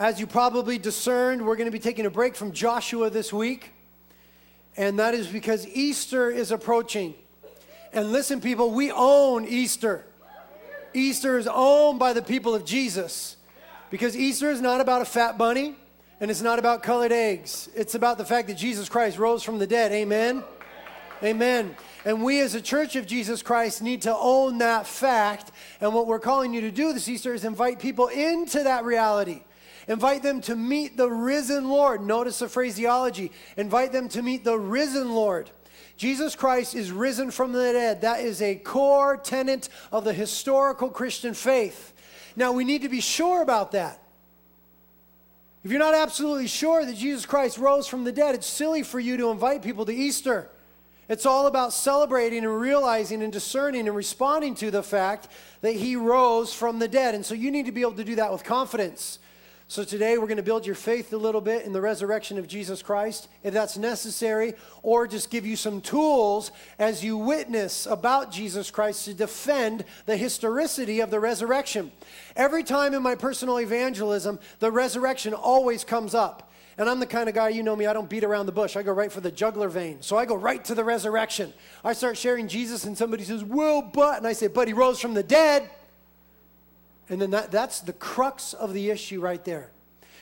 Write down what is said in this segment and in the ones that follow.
As you probably discerned, we're going to be taking a break from Joshua this week. And that is because Easter is approaching. And listen, people, we own Easter. Easter is owned by the people of Jesus. Because Easter is not about a fat bunny and it's not about colored eggs. It's about the fact that Jesus Christ rose from the dead. Amen? Amen. And we as a church of Jesus Christ need to own that fact. And what we're calling you to do this Easter is invite people into that reality. Invite them to meet the risen Lord. Notice the phraseology. Invite them to meet the risen Lord. Jesus Christ is risen from the dead. That is a core tenet of the historical Christian faith. Now, we need to be sure about that. If you're not absolutely sure that Jesus Christ rose from the dead, it's silly for you to invite people to Easter. It's all about celebrating and realizing and discerning and responding to the fact that he rose from the dead. And so you need to be able to do that with confidence. So today we're going to build your faith a little bit in the resurrection of Jesus Christ, if that's necessary, or just give you some tools as you witness about Jesus Christ to defend the historicity of the resurrection. Every time in my personal evangelism, the resurrection always comes up. And I'm the kind of guy, you know me, I don't beat around the bush. I go right for the jugular vein. So I go right to the resurrection. I start sharing Jesus, and somebody says, Well, but, and I say, But he rose from the dead. And then that, that's the crux of the issue right there.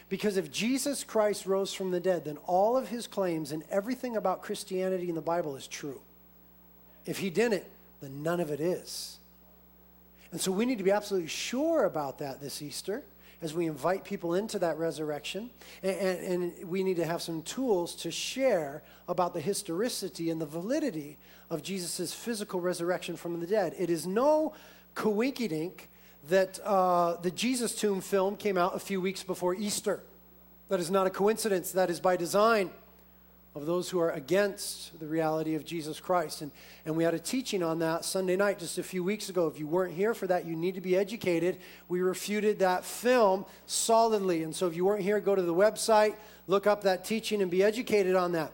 Because if Jesus Christ rose from the dead, then all of his claims and everything about Christianity in the Bible is true. If he didn't, then none of it is. And so we need to be absolutely sure about that this Easter as we invite people into that resurrection. And, and, and, we need to have some tools to share about the historicity and the validity of Jesus' physical resurrection from the dead. It is no coinkydink that uh, the Jesus Tomb film came out a few weeks before Easter. That is not a coincidence, that is by design of those who are against the reality of Jesus Christ. And, and we had a teaching on that Sunday night just a few weeks ago. If you weren't here for that, you need to be educated. We refuted that film solidly. And so if you weren't here, go to the website, look up that teaching, and be educated on that.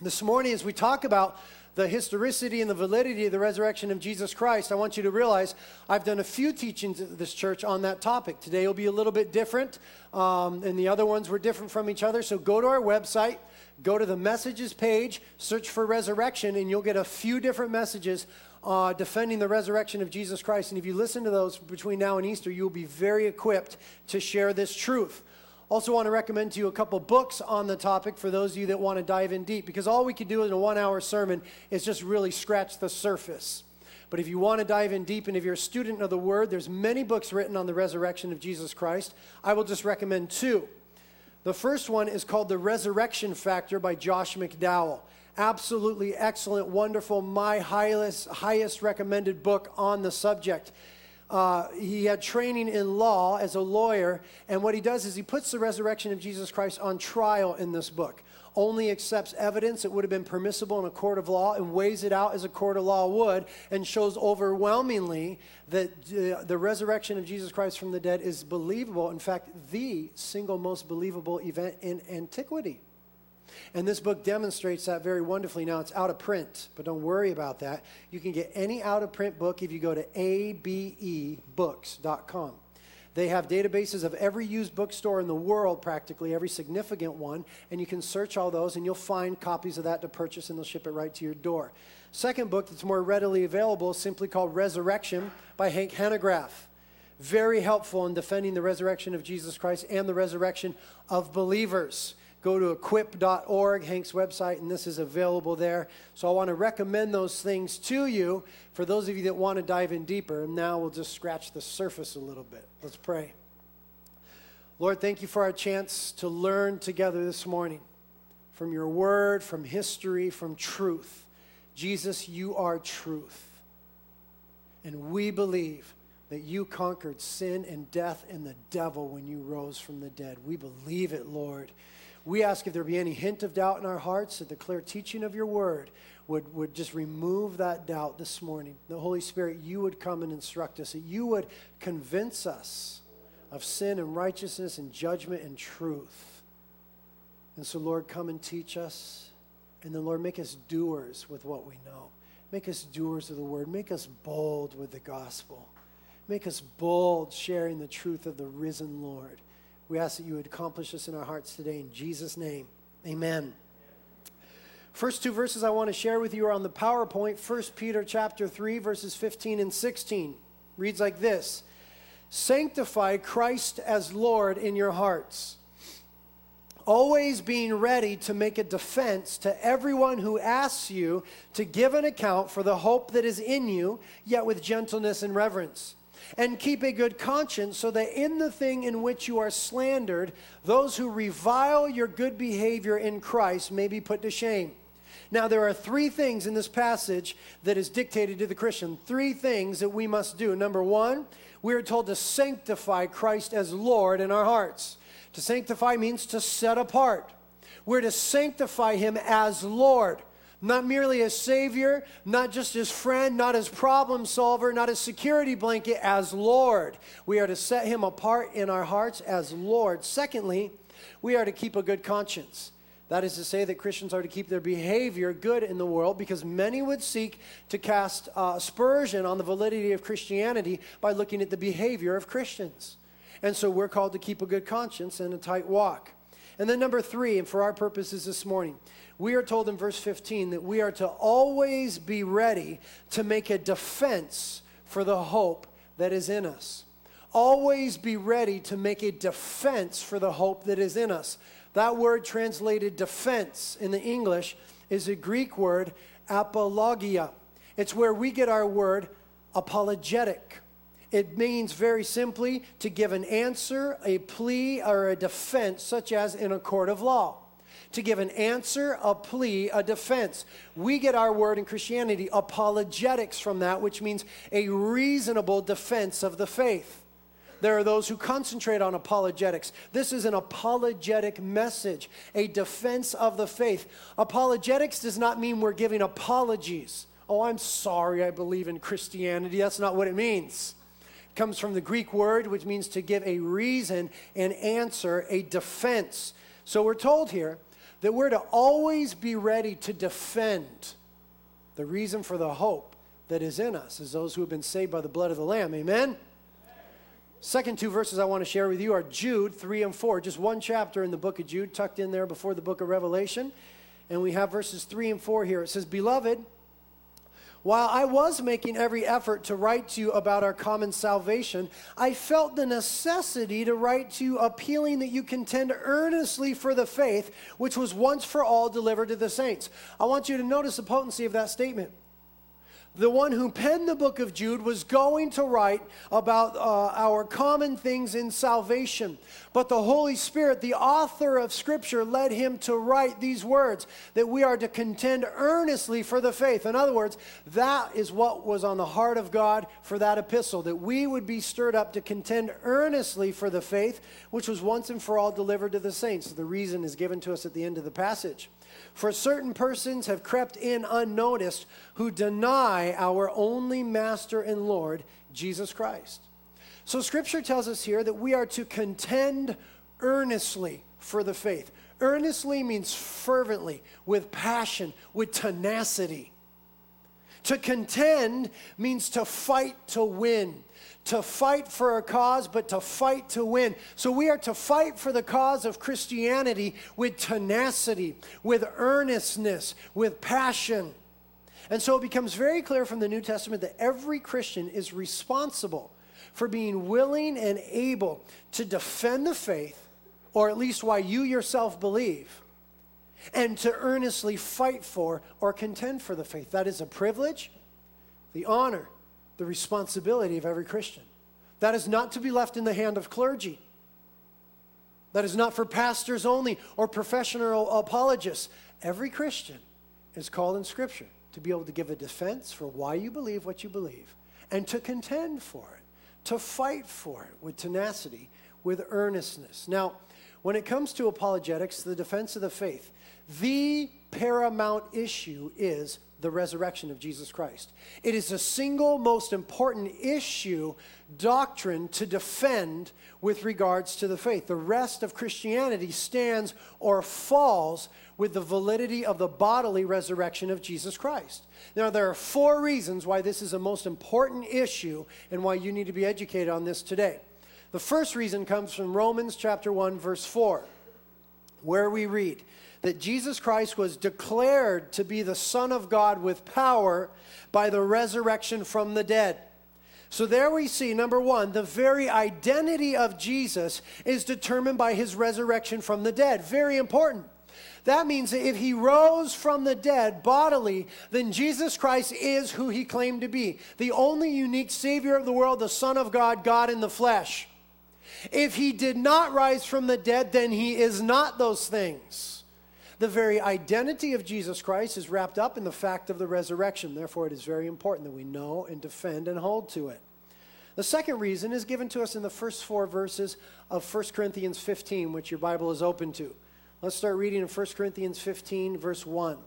This morning, as we talk about the historicity and the validity of the resurrection of Jesus Christ, I want you to realize I've done a few teachings at this church on that topic. Today will be a little bit different, um, and the other ones were different from each other. So go to our website, go to the messages page, search for resurrection, and you'll get a few different messages uh, defending the resurrection of Jesus Christ. And if you listen to those between now and Easter, you'll be very equipped to share this truth. Also, want to recommend to you a couple books on the topic for those of you that want to dive in deep, because all we could do in a one hour sermon is just really scratch the surface. But if you want to dive in deep, and if you're a student of the Word, there's many books written on the resurrection of Jesus Christ. I will just recommend two. The first one is called The Resurrection Factor by Josh McDowell. Absolutely excellent, wonderful, my highest, highest recommended book on the subject. Uh, he had training in law as a lawyer, and what he does is he puts the resurrection of Jesus Christ on trial in this book. Only accepts evidence that would have been permissible in a court of law and weighs it out as a court of law would, and shows overwhelmingly that uh, the resurrection of Jesus Christ from the dead is believable. In fact, the single most believable event in antiquity. And this book demonstrates that very wonderfully. Now, it's out of print, but don't worry about that. You can get any out of print book if you go to abebooks.com. They have databases of every used bookstore in the world, practically every significant one, and you can search all those and you'll find copies of that to purchase and they'll ship it right to your door. Second book that's more readily available is simply called Resurrection by Hank Hanegraaff. Very helpful in defending the resurrection of Jesus Christ and the resurrection of believers. Go to equip.org, Hank's website, and this is available there. So I want to recommend those things to you for those of you that want to dive in deeper. And now we'll just scratch the surface a little bit. Let's pray. Lord, thank you for our chance to learn together this morning from your word, from history, from truth. Jesus, you are truth. And we believe that you conquered sin and death and the devil when you rose from the dead. We believe it, Lord. We ask if there be any hint of doubt in our hearts that the clear teaching of your word would, would just remove that doubt this morning. The Holy Spirit, you would come and instruct us, that you would convince us of sin and righteousness and judgment and truth. And so, Lord, come and teach us. And then, Lord, make us doers with what we know. Make us doers of the word. Make us bold with the gospel. Make us bold sharing the truth of the risen Lord. We ask that you would accomplish this in our hearts today in Jesus' name. Amen. First two verses I want to share with you are on the PowerPoint. 1 Peter chapter 3 verses 15 and 16. Reads like this. Sanctify Christ as Lord in your hearts, always being ready to make a defense to everyone who asks you to give an account for the hope that is in you, yet with gentleness and reverence and keep a good conscience, so that in the thing in which you are slandered, those who revile your good behavior in Christ may be put to shame. Now, there are three things in this passage that is dictated to the Christian. Three things that we must do. Number one, we are told to sanctify Christ as Lord in our hearts. To sanctify means to set apart. We're to sanctify him as Lord. Not merely as Savior, not just as friend, not as problem solver, not as security blanket, as Lord. We are to set Him apart in our hearts as Lord. Secondly, we are to keep a good conscience. That is to say, that Christians are to keep their behavior good in the world because many would seek to cast uh, aspersion on the validity of Christianity by looking at the behavior of Christians. And so we're called to keep a good conscience and a tight walk. And then, number three, and for our purposes this morning, we are told in verse 15 that we are to always be ready to make a defense for the hope that is in us. Always be ready to make a defense for the hope that is in us. That word translated defense in the English is a Greek word, apologia. It's where we get our word apologetic. It means very simply to give an answer, a plea, or a defense, such as in a court of law to give an answer, a plea, a defense. We get our word in Christianity, apologetics, from that, which means a reasonable defense of the faith. There are those who concentrate on apologetics. This is an apologetic message, a defense of the faith. Apologetics does not mean we're giving apologies. Oh, I'm sorry, I believe in Christianity. That's not what it means. It comes from the Greek word, which means to give a reason, an answer, a defense. So we're told here that we're to always be ready to defend the reason for the hope that is in us as those who have been saved by the blood of the Lamb. Amen? Second two verses I want to share with you are Jude 3 and 4, just one chapter in the book of Jude, tucked in there before the book of Revelation. And we have verses 3 and 4 here. It says, Beloved, while I was making every effort to write to you about our common salvation, I felt the necessity to write to you appealing that you contend earnestly for the faith which was once for all delivered to the saints. I want you to notice the potency of that statement the one who penned the book of Jude was going to write about uh, our common things in salvation. But the Holy Spirit, the author of Scripture, led him to write these words that we are to contend earnestly for the faith. In other words, that is what was on the heart of God for that epistle, that we would be stirred up to contend earnestly for the faith which was once and for all delivered to the saints. The reason is given to us at the end of the passage. For certain persons have crept in unnoticed who deny our only Master and Lord, Jesus Christ. So, Scripture tells us here that we are to contend earnestly for the faith. Earnestly means fervently, with passion, with tenacity. To contend means to fight to win to fight for a cause, but to fight to win. So we are to fight for the cause of Christianity with tenacity, with earnestness, with passion. And so it becomes very clear from the New Testament that every Christian is responsible for being willing and able to defend the faith, or at least why you yourself believe, and to earnestly fight for or contend for the faith. That is a privilege, the honor, the responsibility of every Christian. That is not to be left in the hand of clergy. That is not for pastors only or professional apologists. Every Christian is called in Scripture to be able to give a defense for why you believe what you believe and to contend for it, to fight for it with tenacity, with earnestness. Now, when it comes to apologetics, the defense of the faith, the paramount issue is the resurrection of Jesus Christ. It is the single most important issue, doctrine to defend with regards to the faith. The rest of Christianity stands or falls with the validity of the bodily resurrection of Jesus Christ. Now, there are four reasons why this is a most important issue and why you need to be educated on this today. The first reason comes from Romans chapter 1 verse 4, where we read that Jesus Christ was declared to be the son of God with power by the resurrection from the dead. So there we see, number one, the very identity of Jesus is determined by his resurrection from the dead. Very important. That means that if he rose from the dead bodily, then Jesus Christ is who he claimed to be the only unique Savior of the world, the Son of God, God in the flesh. If he did not rise from the dead, then he is not those things. The very identity of Jesus Christ is wrapped up in the fact of the resurrection. Therefore, it is very important that we know and defend and hold to it. The second reason is given to us in the first four verses of 1 Corinthians 15, which your Bible is open to. Let's start reading in 1 Corinthians 15, verse 1.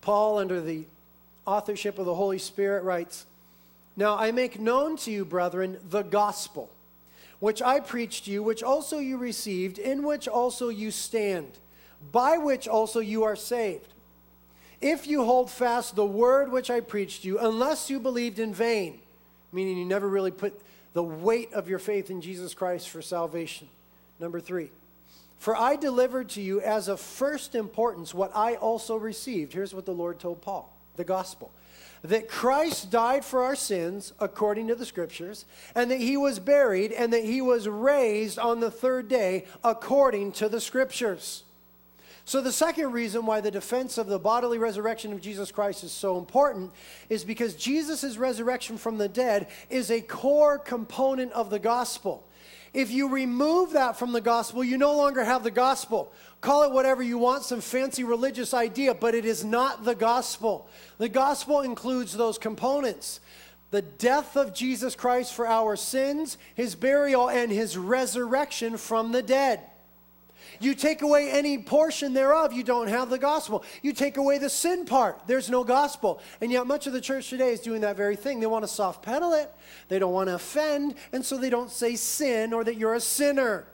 Paul, under the authorship of the Holy Spirit, writes Now I make known to you, brethren, the gospel which I preached you, which also you received, in which also you stand, by which also you are saved. If you hold fast the word which I preached you, unless you believed in vain, meaning you never really put the weight of your faith in Jesus Christ for salvation. Number three, for I delivered to you as of first importance what I also received. Here's what the Lord told Paul the gospel that Christ died for our sins according to the scriptures, and that he was buried, and that he was raised on the third day according to the scriptures. So, the second reason why the defense of the bodily resurrection of Jesus Christ is so important is because Jesus' resurrection from the dead is a core component of the gospel. If you remove that from the gospel, you no longer have the gospel. Call it whatever you want, some fancy religious idea, but it is not the gospel. The gospel includes those components the death of Jesus Christ for our sins, his burial, and his resurrection from the dead. You take away any portion thereof, you don't have the gospel. You take away the sin part, there's no gospel. And yet, much of the church today is doing that very thing. They want to soft pedal it, they don't want to offend, and so they don't say sin or that you're a sinner.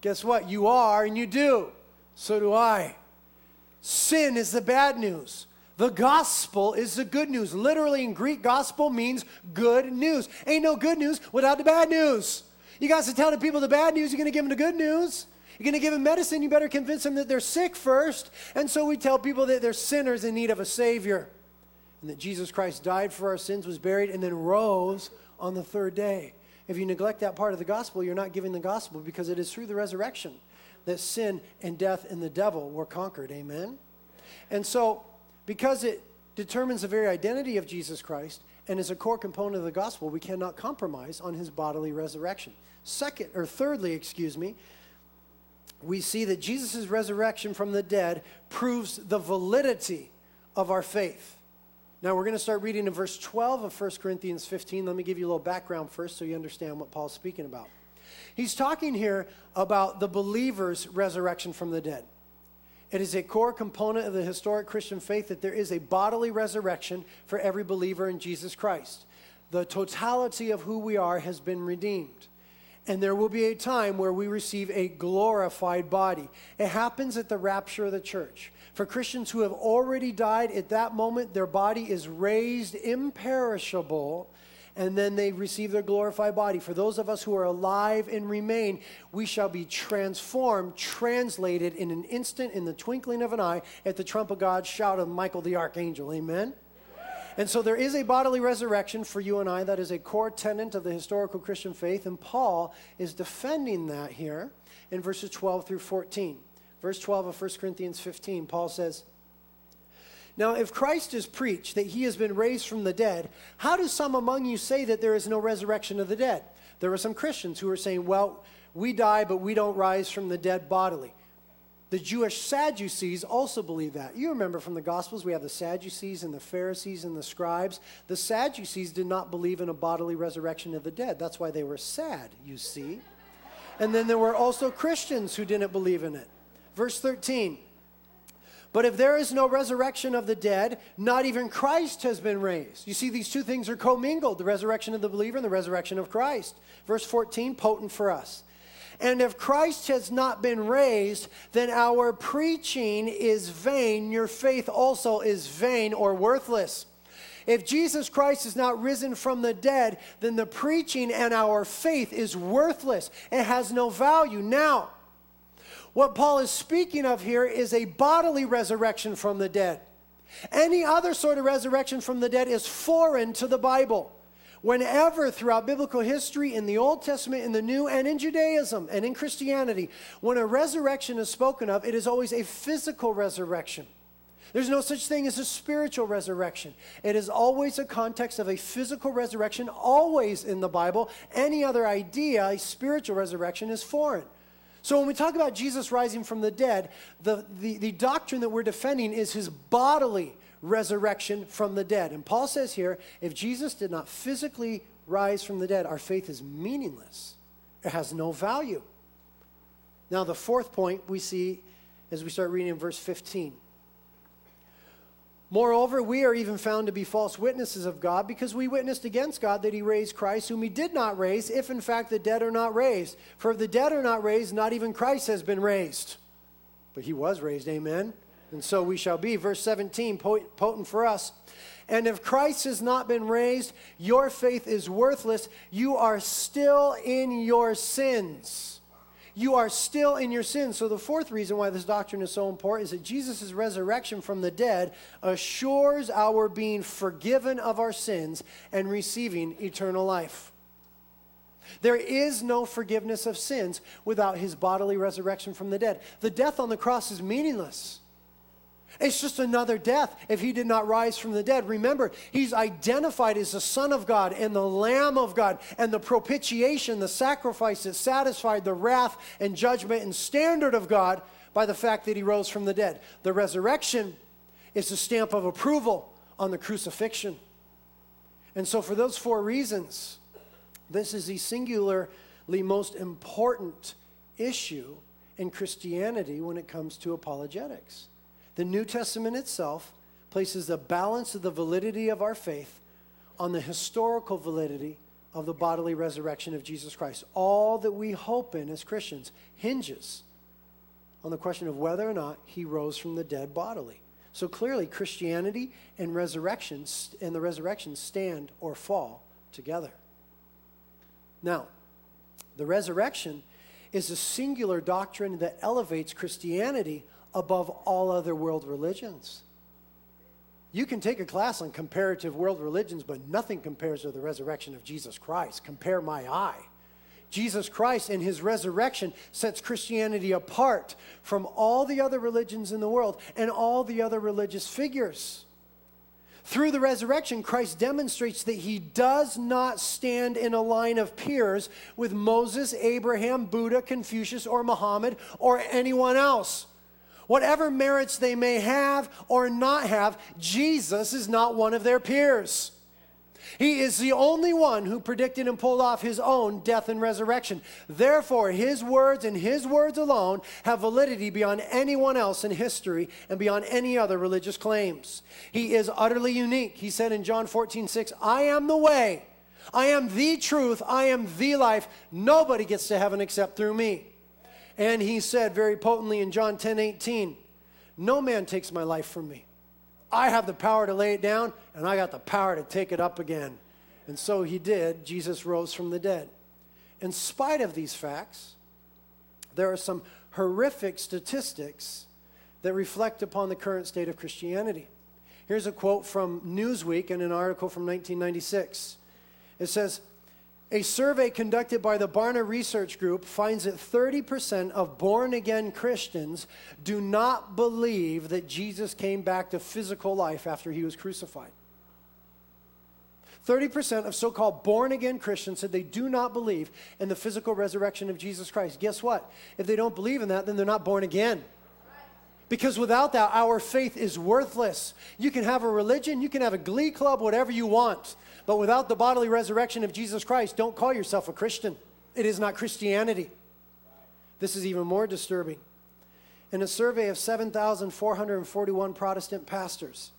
Guess what? You are, and you do. So do I. Sin is the bad news. The gospel is the good news. Literally in Greek, gospel means good news. Ain't no good news without the bad news. You guys are telling people the bad news, you're going to give them the good news. You're going to give them medicine, you better convince them that they're sick first. And so we tell people that they're sinners in need of a Savior. And that Jesus Christ died for our sins, was buried, and then rose on the third day. If you neglect that part of the gospel, you're not giving the gospel because it is through the resurrection that sin and death and the devil were conquered. Amen? And so, because it determines the very identity of Jesus Christ and is a core component of the gospel, we cannot compromise on his bodily resurrection. Second, or thirdly, excuse me, we see that Jesus' resurrection from the dead proves the validity of our faith. Now we're going to start reading in verse 12 of 1 Corinthians 15. Let me give you a little background first so you understand what Paul's speaking about. He's talking here about the believer's resurrection from the dead. It is a core component of the historic Christian faith that there is a bodily resurrection for every believer in Jesus Christ. The totality of who we are has been redeemed and there will be a time where we receive a glorified body. It happens at the rapture of the church. For Christians who have already died, at that moment, their body is raised imperishable, and then they receive their glorified body. For those of us who are alive and remain, we shall be transformed, translated in an instant, in the twinkling of an eye, at the trump of God, shout of Michael the archangel. Amen. And so there is a bodily resurrection for you and I. That is a core tenet of the historical Christian faith. And Paul is defending that here in verses 12 through 14. Verse 12 of 1 Corinthians 15, Paul says, Now, if Christ is preached that he has been raised from the dead, how do some among you say that there is no resurrection of the dead? There were some Christians who were saying, Well, we die, but we don't rise from the dead bodily. The Jewish Sadducees also believe that. You remember from the Gospels, we have the Sadducees and the Pharisees and the scribes. The Sadducees did not believe in a bodily resurrection of the dead. That's why they were sad, you see. And then there were also Christians who didn't believe in it. Verse 13. But if there is no resurrection of the dead, not even Christ has been raised. You see, these two things are commingled the resurrection of the believer and the resurrection of Christ. Verse 14, potent for us. And if Christ has not been raised, then our preaching is vain. Your faith also is vain or worthless. If Jesus Christ is not risen from the dead, then the preaching and our faith is worthless. It has no value. Now, what Paul is speaking of here is a bodily resurrection from the dead. Any other sort of resurrection from the dead is foreign to the Bible. Whenever throughout biblical history, in the Old Testament, in the New, and in Judaism and in Christianity, when a resurrection is spoken of, it is always a physical resurrection. There's no such thing as a spiritual resurrection. It is always a context of a physical resurrection, always in the Bible. Any other idea, a spiritual resurrection, is foreign. So when we talk about Jesus rising from the dead, the, the, the doctrine that we're defending is his bodily resurrection from the dead. And Paul says here if Jesus did not physically rise from the dead, our faith is meaningless, it has no value. Now, the fourth point we see as we start reading in verse 15. Moreover, we are even found to be false witnesses of God because we witnessed against God that he raised Christ, whom he did not raise, if in fact the dead are not raised. For if the dead are not raised, not even Christ has been raised. But he was raised, amen? And so we shall be. Verse 17, potent for us. And if Christ has not been raised, your faith is worthless. You are still in your sins you are still in your sins. So, the fourth reason why this doctrine is so important is that Jesus' resurrection from the dead assures our being forgiven of our sins and receiving eternal life. There is no forgiveness of sins without his bodily resurrection from the dead. The death on the cross is meaningless. It's just another death if he did not rise from the dead. Remember, he's identified as the Son of God and the Lamb of God and the propitiation, the sacrifice that satisfied the wrath and judgment and standard of God by the fact that he rose from the dead. The resurrection is the stamp of approval on the crucifixion. And so, for those four reasons, this is the singularly most important issue in Christianity when it comes to apologetics. The New Testament itself places the balance of the validity of our faith on the historical validity of the bodily resurrection of Jesus Christ. All that we hope in as Christians hinges on the question of whether or not he rose from the dead bodily. So clearly, Christianity and resurrection and the resurrection stand or fall together. Now, the resurrection is a singular doctrine that elevates Christianity above all other world religions. You can take a class on comparative world religions, but nothing compares to the resurrection of Jesus Christ. Compare my eye. Jesus Christ and his resurrection sets Christianity apart from all the other religions in the world and all the other religious figures. Through the resurrection, Christ demonstrates that he does not stand in a line of peers with Moses, Abraham, Buddha, Confucius, or Muhammad, or anyone else. Whatever merits they may have or not have, Jesus is not one of their peers. He is the only one who predicted and pulled off his own death and resurrection. Therefore, his words and his words alone have validity beyond anyone else in history and beyond any other religious claims. He is utterly unique. He said in John 14, 6, I am the way, I am the truth, I am the life. Nobody gets to heaven except through me. And he said very potently in John 10 18, No man takes my life from me. I have the power to lay it down, and I got the power to take it up again. And so he did. Jesus rose from the dead. In spite of these facts, there are some horrific statistics that reflect upon the current state of Christianity. Here's a quote from Newsweek in an article from 1996. It says, a survey conducted by the Barna Research Group finds that 30% of born again Christians do not believe that Jesus came back to physical life after he was crucified. 30% of so called born again Christians said they do not believe in the physical resurrection of Jesus Christ. Guess what? If they don't believe in that, then they're not born again. Because without that, our faith is worthless. You can have a religion, you can have a glee club, whatever you want. But without the bodily resurrection of Jesus Christ, don't call yourself a Christian. It is not Christianity. This is even more disturbing. In a survey of 7,441 Protestant pastors,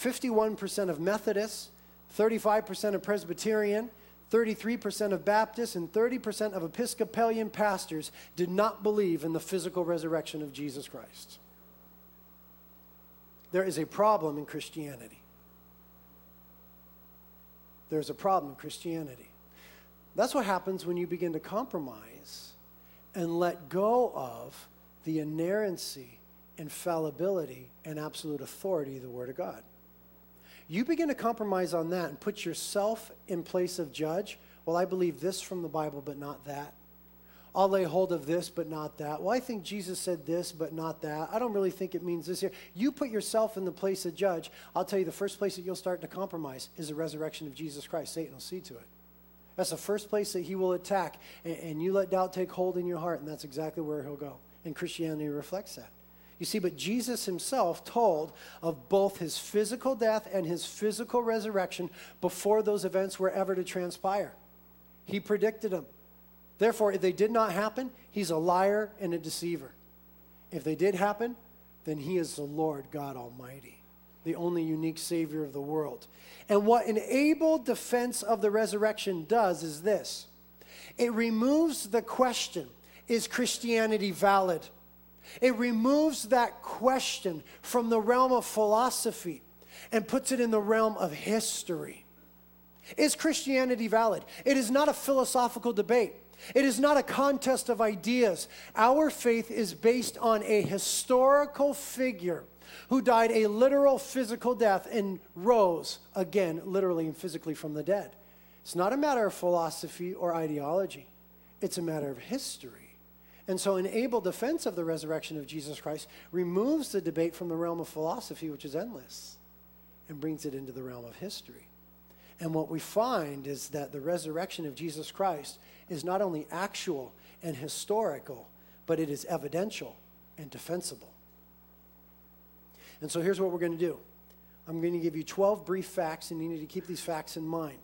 51% of Methodists, 35% of Presbyterian, 33% of Baptists, and 30% of Episcopalian pastors did not believe in the physical resurrection of Jesus Christ. There is a problem in Christianity. There's a problem in Christianity. That's what happens when you begin to compromise and let go of the inerrancy, infallibility, and absolute authority of the Word of God. You begin to compromise on that and put yourself in place of judge. Well, I believe this from the Bible, but not that. I'll lay hold of this, but not that. Well, I think Jesus said this, but not that. I don't really think it means this here. You put yourself in the place of judge. I'll tell you, the first place that you'll start to compromise is the resurrection of Jesus Christ. Satan will see to it. That's the first place that he will attack. And, and you let doubt take hold in your heart, and that's exactly where he'll go. And Christianity reflects that. You see, but Jesus himself told of both his physical death and his physical resurrection before those events were ever to transpire. He predicted them. Therefore, if they did not happen, he's a liar and a deceiver. If they did happen, then he is the Lord God Almighty, the only unique Savior of the world. And what an able defense of the resurrection does is this it removes the question is Christianity valid? It removes that question from the realm of philosophy and puts it in the realm of history. Is Christianity valid? It is not a philosophical debate. It is not a contest of ideas. Our faith is based on a historical figure who died a literal physical death and rose again, literally and physically from the dead. It's not a matter of philosophy or ideology, it's a matter of history. And so, an able defense of the resurrection of Jesus Christ removes the debate from the realm of philosophy, which is endless, and brings it into the realm of history. And what we find is that the resurrection of Jesus Christ is not only actual and historical, but it is evidential and defensible. And so here's what we're going to do I'm going to give you 12 brief facts, and you need to keep these facts in mind.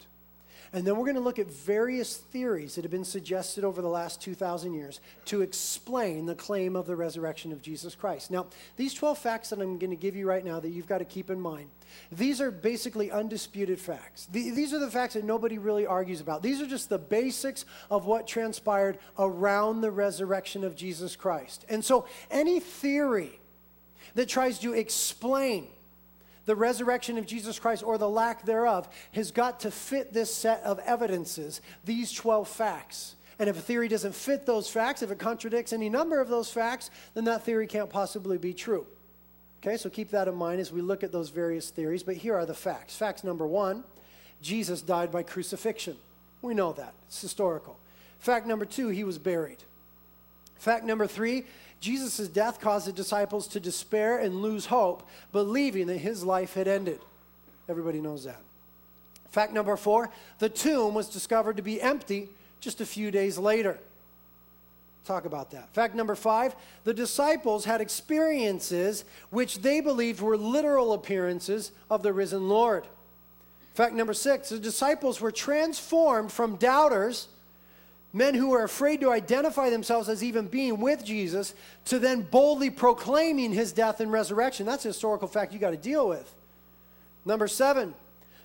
And then we're going to look at various theories that have been suggested over the last 2,000 years to explain the claim of the resurrection of Jesus Christ. Now, these 12 facts that I'm going to give you right now that you've got to keep in mind, these are basically undisputed facts. These are the facts that nobody really argues about. These are just the basics of what transpired around the resurrection of Jesus Christ. And so, any theory that tries to explain the resurrection of Jesus Christ or the lack thereof has got to fit this set of evidences, these 12 facts. And if a theory doesn't fit those facts, if it contradicts any number of those facts, then that theory can't possibly be true. Okay, so keep that in mind as we look at those various theories. But here are the facts. Facts number one Jesus died by crucifixion. We know that, it's historical. Fact number two, he was buried. Fact number three, Jesus' death caused the disciples to despair and lose hope, believing that his life had ended. Everybody knows that. Fact number four the tomb was discovered to be empty just a few days later. Talk about that. Fact number five the disciples had experiences which they believed were literal appearances of the risen Lord. Fact number six the disciples were transformed from doubters men who were afraid to identify themselves as even being with Jesus, to then boldly proclaiming his death and resurrection. That's a historical fact you got to deal with. Number seven,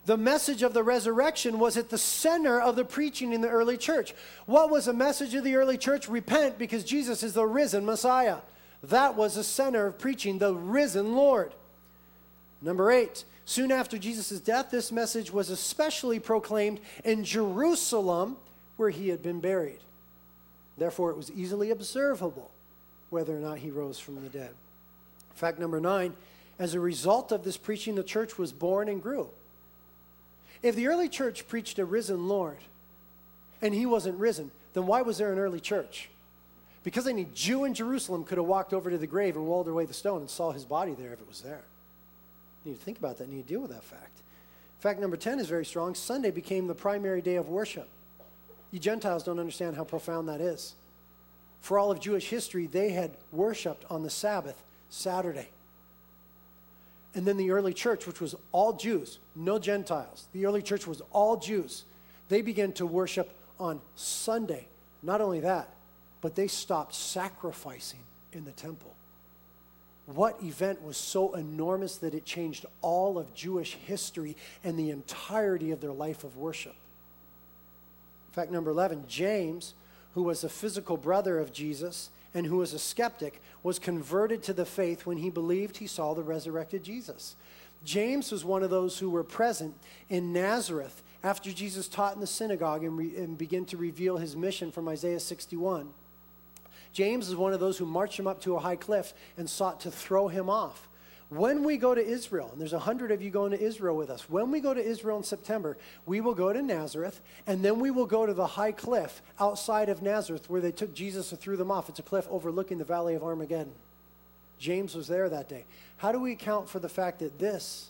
the message of the resurrection was at the center of the preaching in the early church. What was the message of the early church? Repent because Jesus is the risen Messiah. That was the center of preaching, the risen Lord. Number eight, soon after Jesus' death, this message was especially proclaimed in Jerusalem where he had been buried. Therefore, it was easily observable whether or not he rose from the dead. Fact number nine as a result of this preaching, the church was born and grew. If the early church preached a risen Lord and he wasn't risen, then why was there an early church? Because any Jew in Jerusalem could have walked over to the grave and rolled away the stone and saw his body there if it was there. You need to think about that you need to deal with that fact. Fact number 10 is very strong. Sunday became the primary day of worship. You Gentiles don't understand how profound that is. For all of Jewish history, they had worshiped on the Sabbath, Saturday. And then the early church, which was all Jews, no Gentiles, the early church was all Jews, they began to worship on Sunday. Not only that, but they stopped sacrificing in the temple. What event was so enormous that it changed all of Jewish history and the entirety of their life of worship? Fact number 11 James, who was a physical brother of Jesus and who was a skeptic, was converted to the faith when he believed he saw the resurrected Jesus. James was one of those who were present in Nazareth after Jesus taught in the synagogue and, re- and began to reveal his mission from Isaiah 61, James is one of those who marched him up to a high cliff and sought to throw him off. When we go to Israel, and there's a hundred of you going to Israel with us, when we go to Israel in September, we will go to Nazareth, and then we will go to the high cliff outside of Nazareth where they took Jesus and threw them off. It's a cliff overlooking the valley of Armageddon. James was there that day. How do we account for the fact that this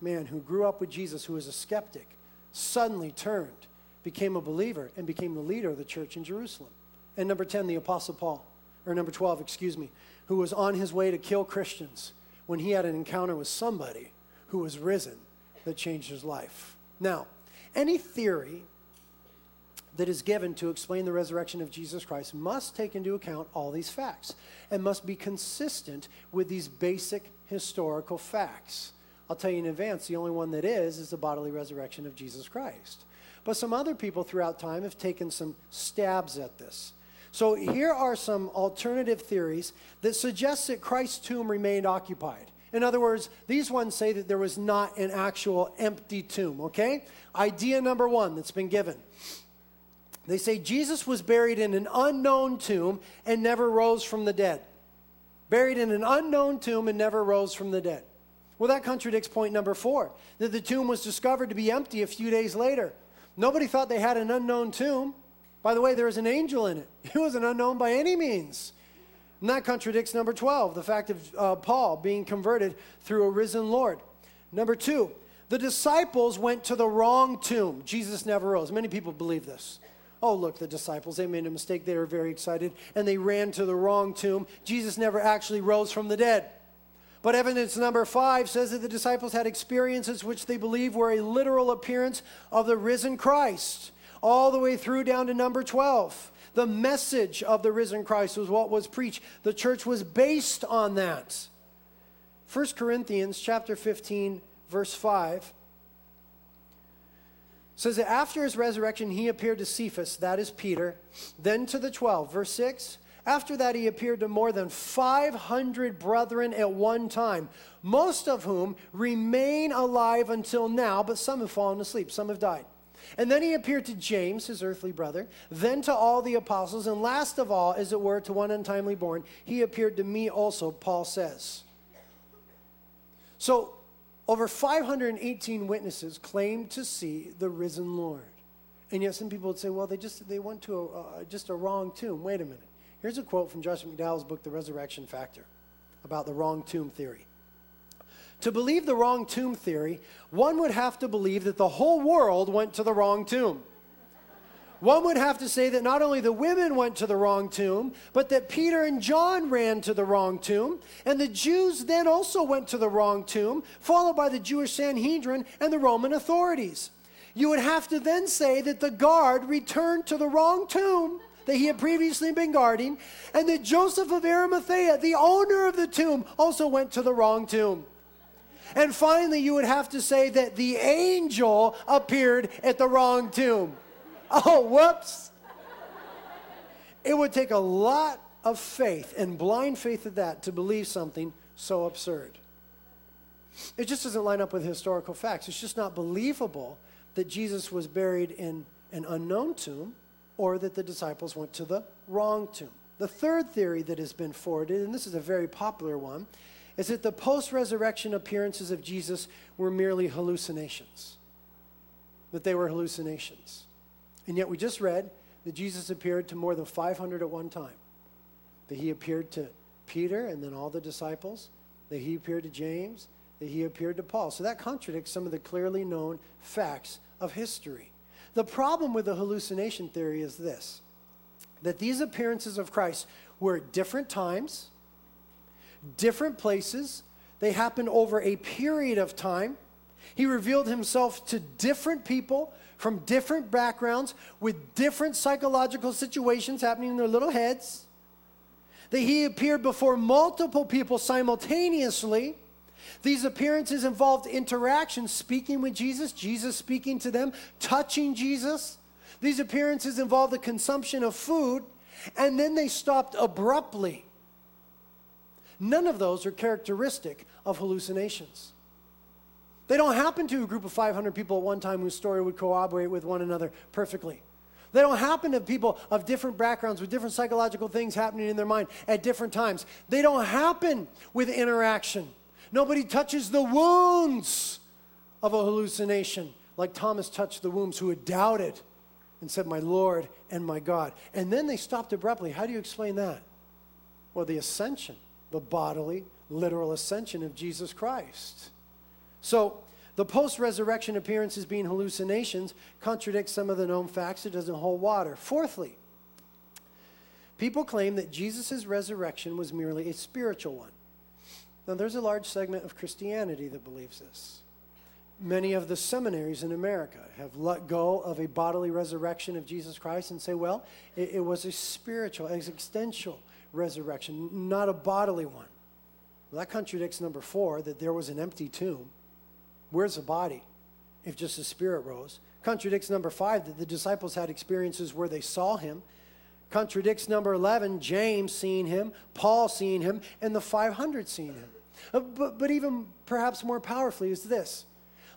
man who grew up with Jesus, who was a skeptic, suddenly turned, became a believer, and became the leader of the church in Jerusalem? And number 10, the Apostle Paul, or number 12, excuse me, who was on his way to kill Christians when he had an encounter with somebody who was risen that changed his life. Now, any theory that is given to explain the resurrection of Jesus Christ must take into account all these facts and must be consistent with these basic historical facts. I'll tell you in advance, the only one that is is the bodily resurrection of Jesus Christ. But some other people throughout time have taken some stabs at this. So here are some alternative theories that suggest that Christ's tomb remained occupied. In other words, these ones say that there was not an actual empty tomb, okay? Idea number one that's been given. They say Jesus was buried in an unknown tomb and never rose from the dead. Buried in an unknown tomb and never rose from the dead. Well, that contradicts point number four that the tomb was discovered to be empty a few days later. Nobody thought they had an unknown tomb. By the way, there was an angel in it. He wasn't unknown by any means. And that contradicts number 12, the fact of uh, Paul being converted through a risen Lord. Number two, the disciples went to the wrong tomb. Jesus never rose. Many people believe this. Oh, look, the disciples, they made a mistake. They were very excited and they ran to the wrong tomb. Jesus never actually rose from the dead. But evidence number five says that the disciples had experiences which they believe were a literal appearance of the risen Christ all the way through down to number 12. The message of the risen Christ was what was preached. The church was based on that. 1 Corinthians chapter 15 verse 5 says that after his resurrection he appeared to Cephas, that is Peter, then to the 12. Verse 6 after that, he appeared to more than 500 brethren at one time, most of whom remain alive until now, but some have fallen asleep, some have died. And then he appeared to James, his earthly brother, then to all the apostles, and last of all, as it were, to one untimely born, he appeared to me also, Paul says. So, over 518 witnesses claimed to see the risen Lord. And yet some people would say, well, they just they went to a, uh, just a wrong tomb. Wait a minute. Here's a quote from Joshua McDowell's book, The Resurrection Factor, about the wrong tomb theory. To believe the wrong tomb theory, one would have to believe that the whole world went to the wrong tomb. One would have to say that not only the women went to the wrong tomb, but that Peter and John ran to the wrong tomb, and the Jews then also went to the wrong tomb, followed by the Jewish Sanhedrin and the Roman authorities. You would have to then say that the guard returned to the wrong tomb that he had previously been guarding, and that Joseph of Arimathea, the owner of the tomb, also went to the wrong tomb. And finally, you would have to say that the angel appeared at the wrong tomb. Oh, whoops. It would take a lot of faith, and blind faith at that, to believe something so absurd. It just doesn't line up with historical facts. It's just not believable that Jesus was buried in an unknown tomb or that the disciples went to the wrong tomb. The third theory that has been forwarded, and this is a very popular one, is that the post resurrection appearances of Jesus were merely hallucinations. That they were hallucinations. And yet we just read that Jesus appeared to more than 500 at one time. That he appeared to Peter and then all the disciples. That he appeared to James. That he appeared to Paul. So that contradicts some of the clearly known facts of history. The problem with the hallucination theory is this that these appearances of Christ were at different times different places. They happened over a period of time. He revealed himself to different people from different backgrounds with different psychological situations happening in their little heads. That he appeared before multiple people simultaneously. These appearances involved interaction, speaking with Jesus, Jesus speaking to them, touching Jesus. These appearances involved the consumption of food, and then they stopped abruptly. None of those are characteristic of hallucinations. They don't happen to a group of 500 people at one time whose story would corroborate with one another perfectly. They don't happen to people of different backgrounds with different psychological things happening in their mind at different times. They don't happen with interaction. Nobody touches the wounds of a hallucination like Thomas touched the wounds who had doubted and said, My Lord and my God. And then they stopped abruptly. How do you explain that? Well, the ascension, the bodily, literal ascension of Jesus Christ. So, the post resurrection appearances being hallucinations contradicts some of the known facts. It doesn't hold water. Fourthly, people claim that Jesus' resurrection was merely a spiritual one. Now, there's a large segment of Christianity that believes this. Many of the seminaries in America have let go of a bodily resurrection of Jesus Christ and say, well, it, it was a spiritual, existential resurrection, not a bodily one. Well, that contradicts number four, that there was an empty tomb. Where's the body if just the spirit rose? Contradicts number five, that the disciples had experiences where they saw him. Contradicts number 11, James seeing him, Paul seeing him, and the 500 seeing him. Uh, but, but even perhaps more powerfully is this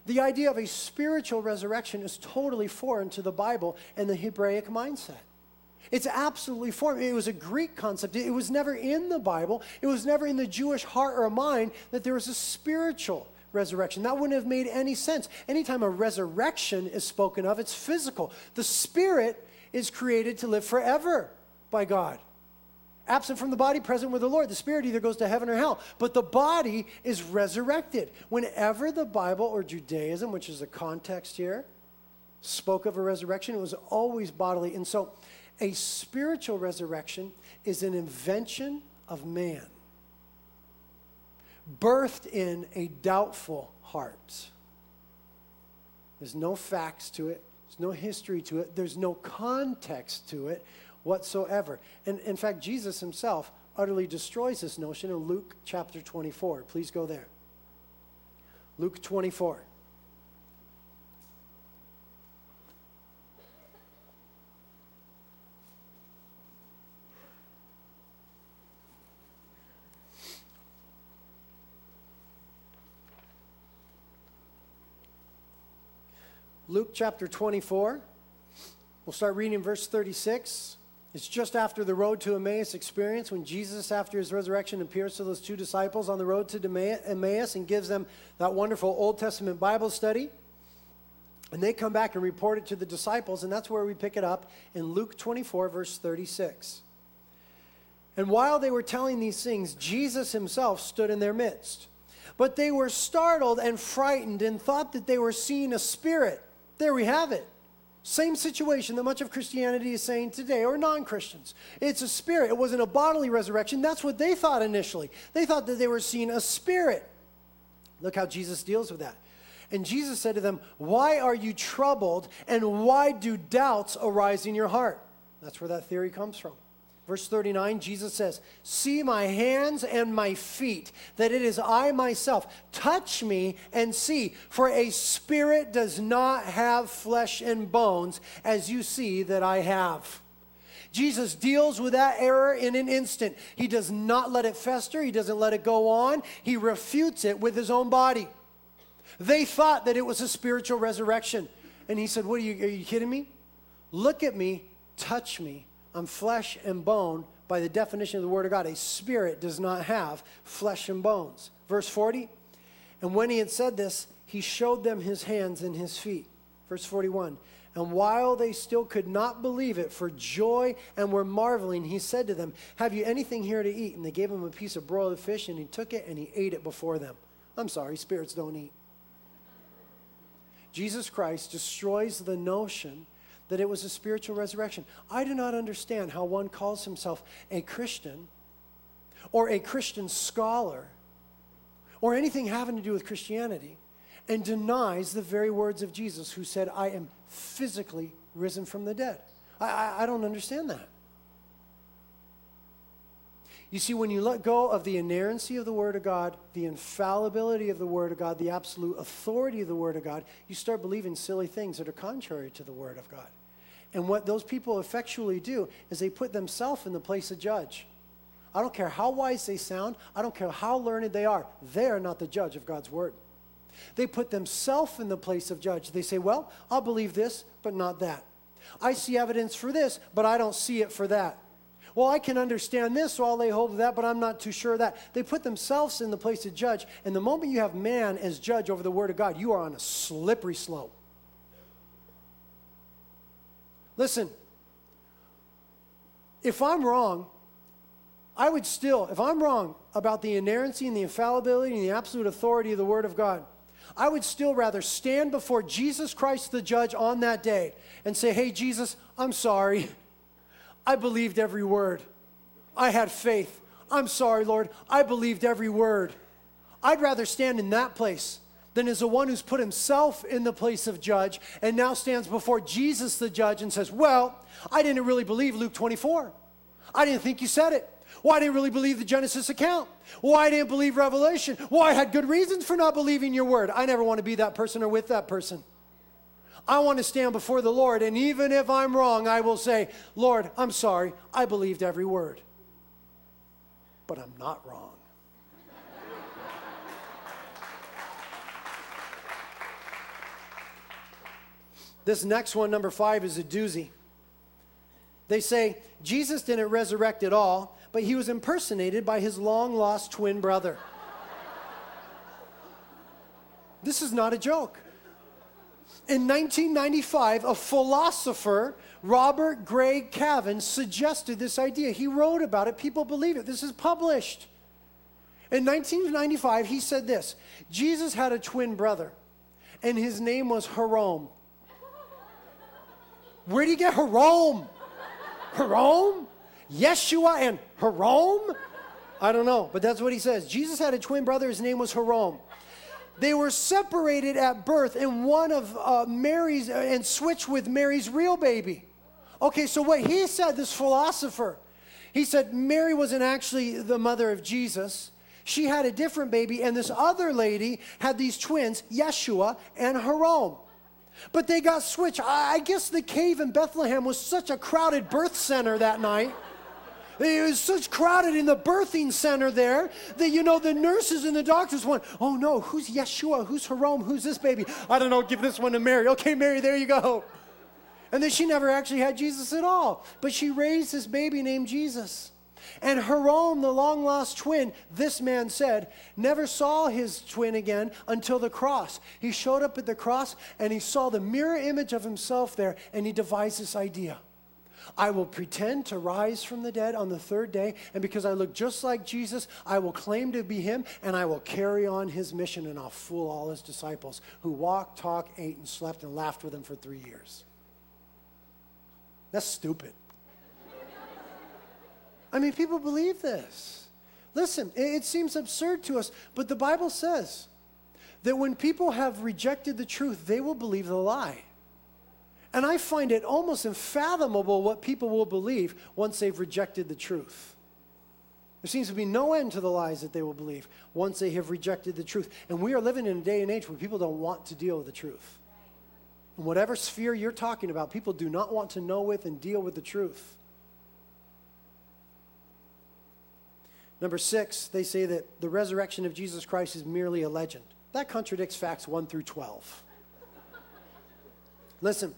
the idea of a spiritual resurrection is totally foreign to the Bible and the Hebraic mindset. It's absolutely foreign. It was a Greek concept. It was never in the Bible. It was never in the Jewish heart or mind that there was a spiritual resurrection. That wouldn't have made any sense. Anytime a resurrection is spoken of, it's physical. The spirit is created to live forever by God. Absent from the body, present with the Lord. The spirit either goes to heaven or hell, but the body is resurrected. Whenever the Bible or Judaism, which is the context here, spoke of a resurrection, it was always bodily. And so a spiritual resurrection is an invention of man, birthed in a doubtful heart. There's no facts to it, there's no history to it, there's no context to it whatsoever. And in fact, Jesus himself utterly destroys this notion in Luke chapter 24. Please go there. Luke 24. Luke chapter 24. We'll start reading verse 36. It's just after the road to Emmaus experience when Jesus, after his resurrection, appears to those two disciples on the road to Emmaus and gives them that wonderful Old Testament Bible study. And they come back and report it to the disciples, and that's where we pick it up in Luke 24, verse 36. And while they were telling these things, Jesus himself stood in their midst. But they were startled and frightened and thought that they were seeing a spirit. There we have it. Same situation that much of Christianity is saying today, or non Christians. It's a spirit. It wasn't a bodily resurrection. That's what they thought initially. They thought that they were seeing a spirit. Look how Jesus deals with that. And Jesus said to them, Why are you troubled, and why do doubts arise in your heart? That's where that theory comes from. Verse 39, Jesus says, See my hands and my feet, that it is I myself. Touch me and see, for a spirit does not have flesh and bones, as you see that I have. Jesus deals with that error in an instant. He does not let it fester, he doesn't let it go on, he refutes it with his own body. They thought that it was a spiritual resurrection. And he said, What are you, are you kidding me? Look at me, touch me, I'm flesh and bone by the definition of the Word of God. A spirit does not have flesh and bones. Verse 40 And when he had said this, he showed them his hands and his feet. Verse 41 And while they still could not believe it for joy and were marveling, he said to them, Have you anything here to eat? And they gave him a piece of broiled fish, and he took it and he ate it before them. I'm sorry, spirits don't eat. Jesus Christ destroys the notion that it was a spiritual resurrection. I do not understand how one calls himself a Christian or a Christian scholar or anything having to do with Christianity and denies the very words of Jesus, who said, I am physically risen from the dead. I, I, I don't understand that. You see, when you let go of the inerrancy of the Word of God, the infallibility of the Word of God, the absolute authority of the Word of God, you start believing silly things that are contrary to the Word of God. And what those people effectually do is they put themselves in the place of judge. I don't care how wise they sound, I don't care how learned they are, they are not the judge of God's word. They put themselves in the place of judge. They say, Well, I'll believe this, but not that. I see evidence for this, but I don't see it for that. Well, I can understand this, so I'll lay hold of that, but I'm not too sure of that. They put themselves in the place of judge, and the moment you have man as judge over the Word of God, you are on a slippery slope. Listen, if I'm wrong, I would still, if I'm wrong about the inerrancy and the infallibility and the absolute authority of the Word of God, I would still rather stand before Jesus Christ the judge on that day and say, Hey, Jesus, I'm sorry. I believed every word. I had faith. I'm sorry, Lord. I believed every word. I'd rather stand in that place than is the one who's put himself in the place of judge and now stands before Jesus the judge and says, Well, I didn't really believe Luke 24. I didn't think you said it. Well, I didn't really believe the Genesis account. Well, I didn't believe Revelation. Well, I had good reasons for not believing your word. I never want to be that person or with that person. I want to stand before the Lord, and even if I'm wrong, I will say, Lord, I'm sorry. I believed every word. But I'm not wrong. This next one, number five, is a doozy. They say Jesus didn't resurrect at all, but he was impersonated by his long lost twin brother. this is not a joke. In 1995, a philosopher, Robert Greg Cavin, suggested this idea. He wrote about it. People believe it. This is published. In 1995, he said this Jesus had a twin brother, and his name was Jerome. Where do you get Jerome? Jerome? Yeshua and Jerome? I don't know, but that's what he says. Jesus had a twin brother, his name was Jerome. They were separated at birth, and one of uh, Mary's, uh, and switched with Mary's real baby. Okay, so what he said, this philosopher, he said Mary wasn't actually the mother of Jesus. She had a different baby, and this other lady had these twins, Yeshua and Jerome. But they got switched. I guess the cave in Bethlehem was such a crowded birth center that night. It was such crowded in the birthing center there that, you know, the nurses and the doctors went, oh no, who's Yeshua? Who's Jerome? Who's this baby? I don't know, give this one to Mary. Okay, Mary, there you go. And then she never actually had Jesus at all. But she raised this baby named Jesus. And Jerome, the long lost twin, this man said, never saw his twin again until the cross. He showed up at the cross and he saw the mirror image of himself there and he devised this idea. I will pretend to rise from the dead on the third day, and because I look just like Jesus, I will claim to be him, and I will carry on his mission, and I'll fool all his disciples who walked, talked, ate, and slept, and laughed with him for three years. That's stupid. I mean, people believe this. Listen, it, seems absurd to us, but the Bible says that when people have rejected the truth, they will believe the lie. And I find it almost unfathomable what people will believe once they've rejected the truth. There seems to be no end to the lies that they will believe once they have rejected the truth. And we are living in a day and age where people don't want to deal with the truth. In whatever sphere you're talking about, people do not want to know with and deal with the truth. Number six, they say that the resurrection of Jesus Christ is merely a legend. That contradicts facts 1 through 12. Listen,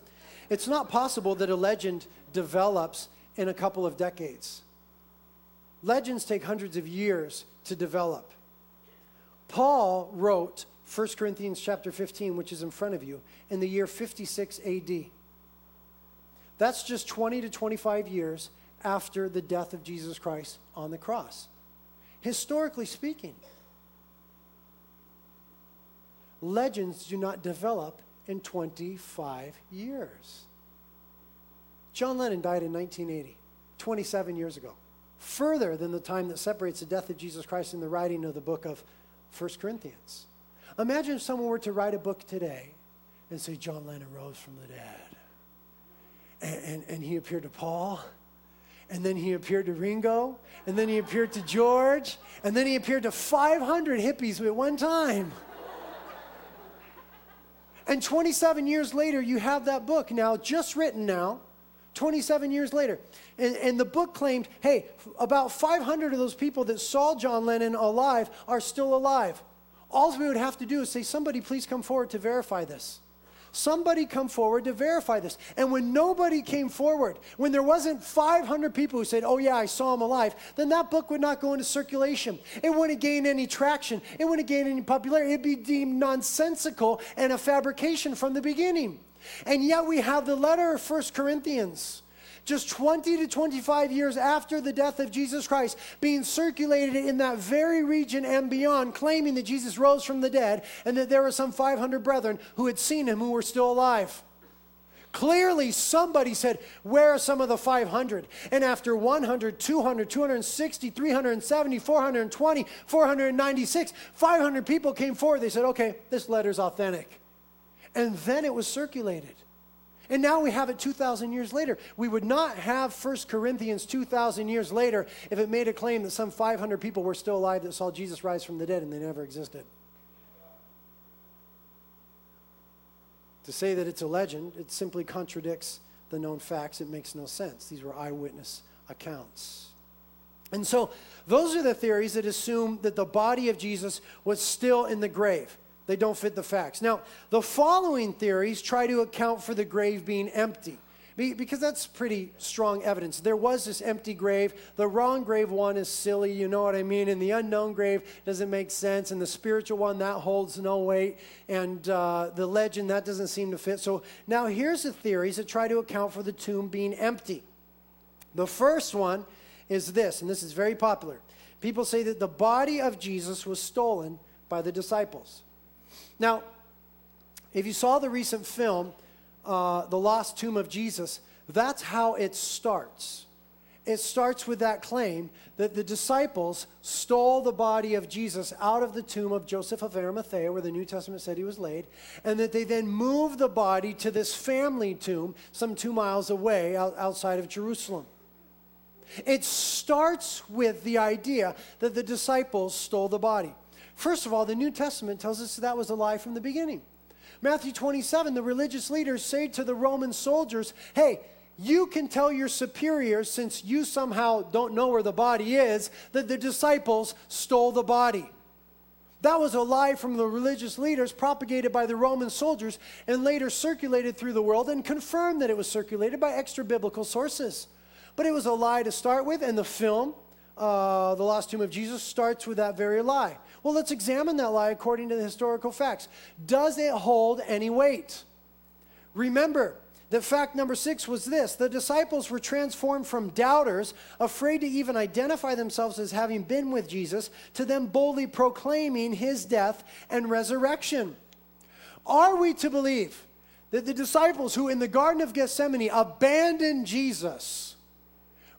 it's not possible that a legend develops in a couple of decades. Legends take hundreds of years to develop. Paul wrote 1 Corinthians chapter 15, which is in front of you, in the year 56 AD. That's just 20 to 25 years after the death of Jesus Christ on the cross historically speaking. Legends do not develop in 25 years. John Lennon died in 1980, 27 years ago, further than the time that separates the death of Jesus Christ and the writing of the book of 1 Corinthians. Imagine if someone were to write a book today and say, John Lennon rose from the dead. And, and, and he appeared to Paul and then he appeared to Ringo, and then he appeared to George, and then he appeared to 500 hippies at one time. And 27 years later, you have that book now, just written now, 27 years later. And, and, the book claimed hey, about 500 of those people that saw John Lennon alive are still alive. all we would have to do is say, somebody please come forward to verify this. Somebody come forward to verify this. And when nobody came forward, when there wasn't 500 people who said, Oh, yeah, I saw him alive, then that book would not go into circulation. It wouldn't gain any traction. It wouldn't gain any popularity. It'd be deemed nonsensical and a fabrication from the beginning. And yet we have the letter of First Corinthians just 20 to 25 years after the death of Jesus Christ, being circulated in that very region and beyond, claiming that Jesus rose from the dead and that there were some 500 brethren who had seen him who were still alive. Clearly, somebody said, Where are some of the 500? And after 100, 200, 260, 370, 420, 496, 500 people came forward. They said, Okay, this letter's authentic. And then it was circulated. And now we have it 2,000 years later. We would not have 1 Corinthians 2,000 years later if it made a claim that some 500 people were still alive that saw Jesus rise from the dead and they never existed. To say that it's a legend, it simply contradicts the known facts. It makes no sense. These were eyewitness accounts. And so, those are the theories that assume that the body of Jesus was still in the grave. They don't fit the facts. Now, the following theories try to account for the grave being empty because that's pretty strong evidence. There was this empty grave. The wrong grave one is silly, you know what I mean? And the unknown grave doesn't make sense. And the spiritual one, that holds no weight. And uh, the legend, that doesn't seem to fit. So now here's the theories that try to account for the tomb being empty. The first one is this, and this is very popular. People say that the body of Jesus was stolen by the disciples. Now, if you saw the recent film, uh, The Lost Tomb of Jesus, that's how it starts. It starts with that claim that the disciples stole the body of Jesus out of the tomb of Joseph of Arimathea, where the New Testament said he was laid, and that they then moved the body to this family tomb some two miles away outside of Jerusalem. It starts with the idea that the disciples stole the body. First of all, the New Testament tells us that was a lie from the beginning. Matthew 27, the religious leaders say to the Roman soldiers, Hey, you can tell your superiors, since you somehow don't know where the body is, that the disciples stole the body. That was a lie from the religious leaders propagated by the Roman soldiers and later circulated through the world and confirmed that it was circulated by extra biblical sources. But it was a lie to start with, and the film, uh, The Lost Tomb of Jesus, starts with that very lie. Well, let's examine that lie according to the historical facts. Does it hold any weight? Remember that fact number six was this the disciples were transformed from doubters, afraid to even identify themselves as having been with Jesus, to them boldly proclaiming his death and resurrection. Are we to believe that the disciples who in the Garden of Gethsemane abandoned Jesus,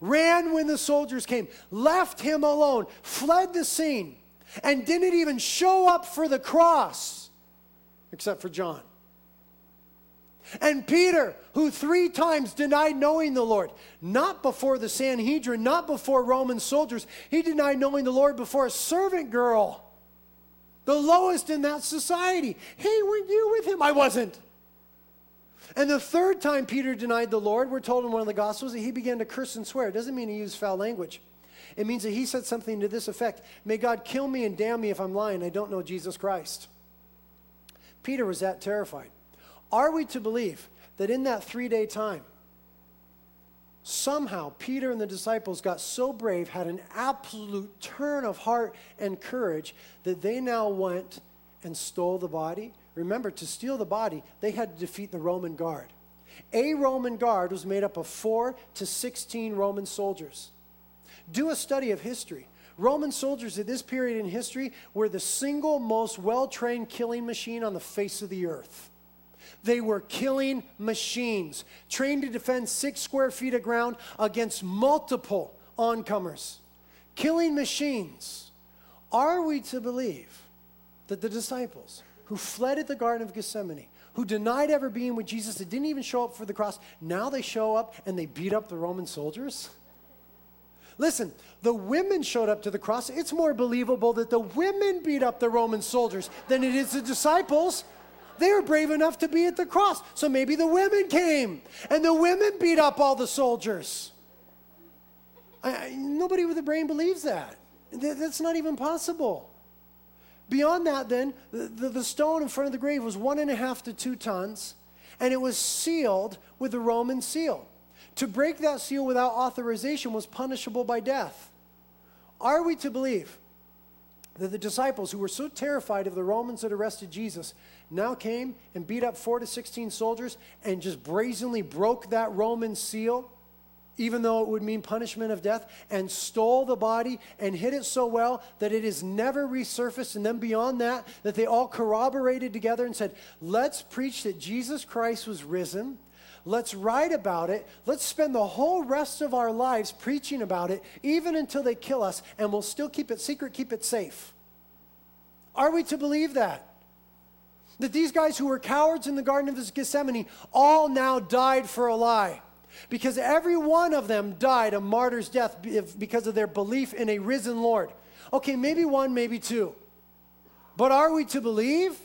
ran when the soldiers came, left him alone, fled the scene, and didn't even show up for the cross, except for John. And Peter, who three times denied knowing the Lord, not before the Sanhedrin, not before Roman soldiers, he denied knowing the Lord before a servant girl, the lowest in that society. Hey, were you with him? I wasn't. And the third time Peter denied the Lord, we're told in one of the Gospels that he began to curse and swear. It doesn't mean he used foul language. It means that he said something to this effect May God kill me and damn me if I'm lying. I don't know Jesus Christ. Peter was that terrified. Are we to believe that in that three day time, somehow Peter and the disciples got so brave, had an absolute turn of heart and courage, that they now went and stole the body? Remember, to steal the body, they had to defeat the Roman guard. A Roman guard was made up of four to 16 Roman soldiers. Do a study of history. Roman soldiers at this period in history were the single most well trained killing machine on the face of the earth. They were killing machines, trained to defend six square feet of ground against multiple oncomers. Killing machines. Are we to believe that the disciples who fled at the Garden of Gethsemane, who denied ever being with Jesus, that didn't even show up for the cross, now they show up and they beat up the Roman soldiers? Listen, the women showed up to the cross. It's more believable that the women beat up the Roman soldiers than it is the disciples. They were brave enough to be at the cross. So maybe the women came and the women beat up all the soldiers. I, I, nobody with a brain believes that. That's not even possible. Beyond that, then, the, the, the stone in front of the grave was one and a half to two tons, and it was sealed with the Roman seal. To break that seal without authorization was punishable by death. Are we to believe that the disciples who were so terrified of the Romans that arrested Jesus now came and beat up four to 16 soldiers and just brazenly broke that Roman seal, even though it would mean punishment of death, and stole the body and hid it so well that it is never resurfaced. And then beyond that, that they all corroborated together and said, Let's preach that Jesus Christ was risen. Let's write about it. Let's spend the whole rest of our lives preaching about it, even until they kill us, and we'll still keep it secret, keep it safe. Are we to believe that? That these guys who were cowards in the Garden of Gethsemane all now died for a lie. Because every one of them died a martyr's death because of their belief in a risen Lord. Okay, maybe one, maybe two. But are we to believe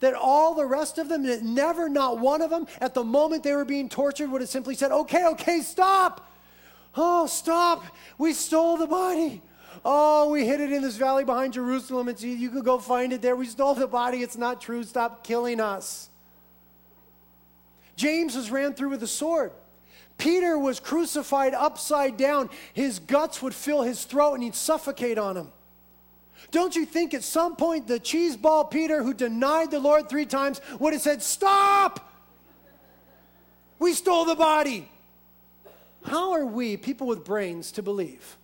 that all the rest of them, that never, not one of them, at the moment they were being tortured, would have simply said, Okay, okay, stop. Oh, stop. We stole the body. Oh, we hid it in this valley behind Jerusalem. It's, you could go find it there. We stole the body. It's not true. Stop killing us. James was ran through with a sword. Peter was crucified upside down. His guts would fill his throat and he'd suffocate on him. Don't you think at some point the cheeseball Peter, who denied the Lord three times, would have said, Stop! We stole the body. How are we, people with brains, to believe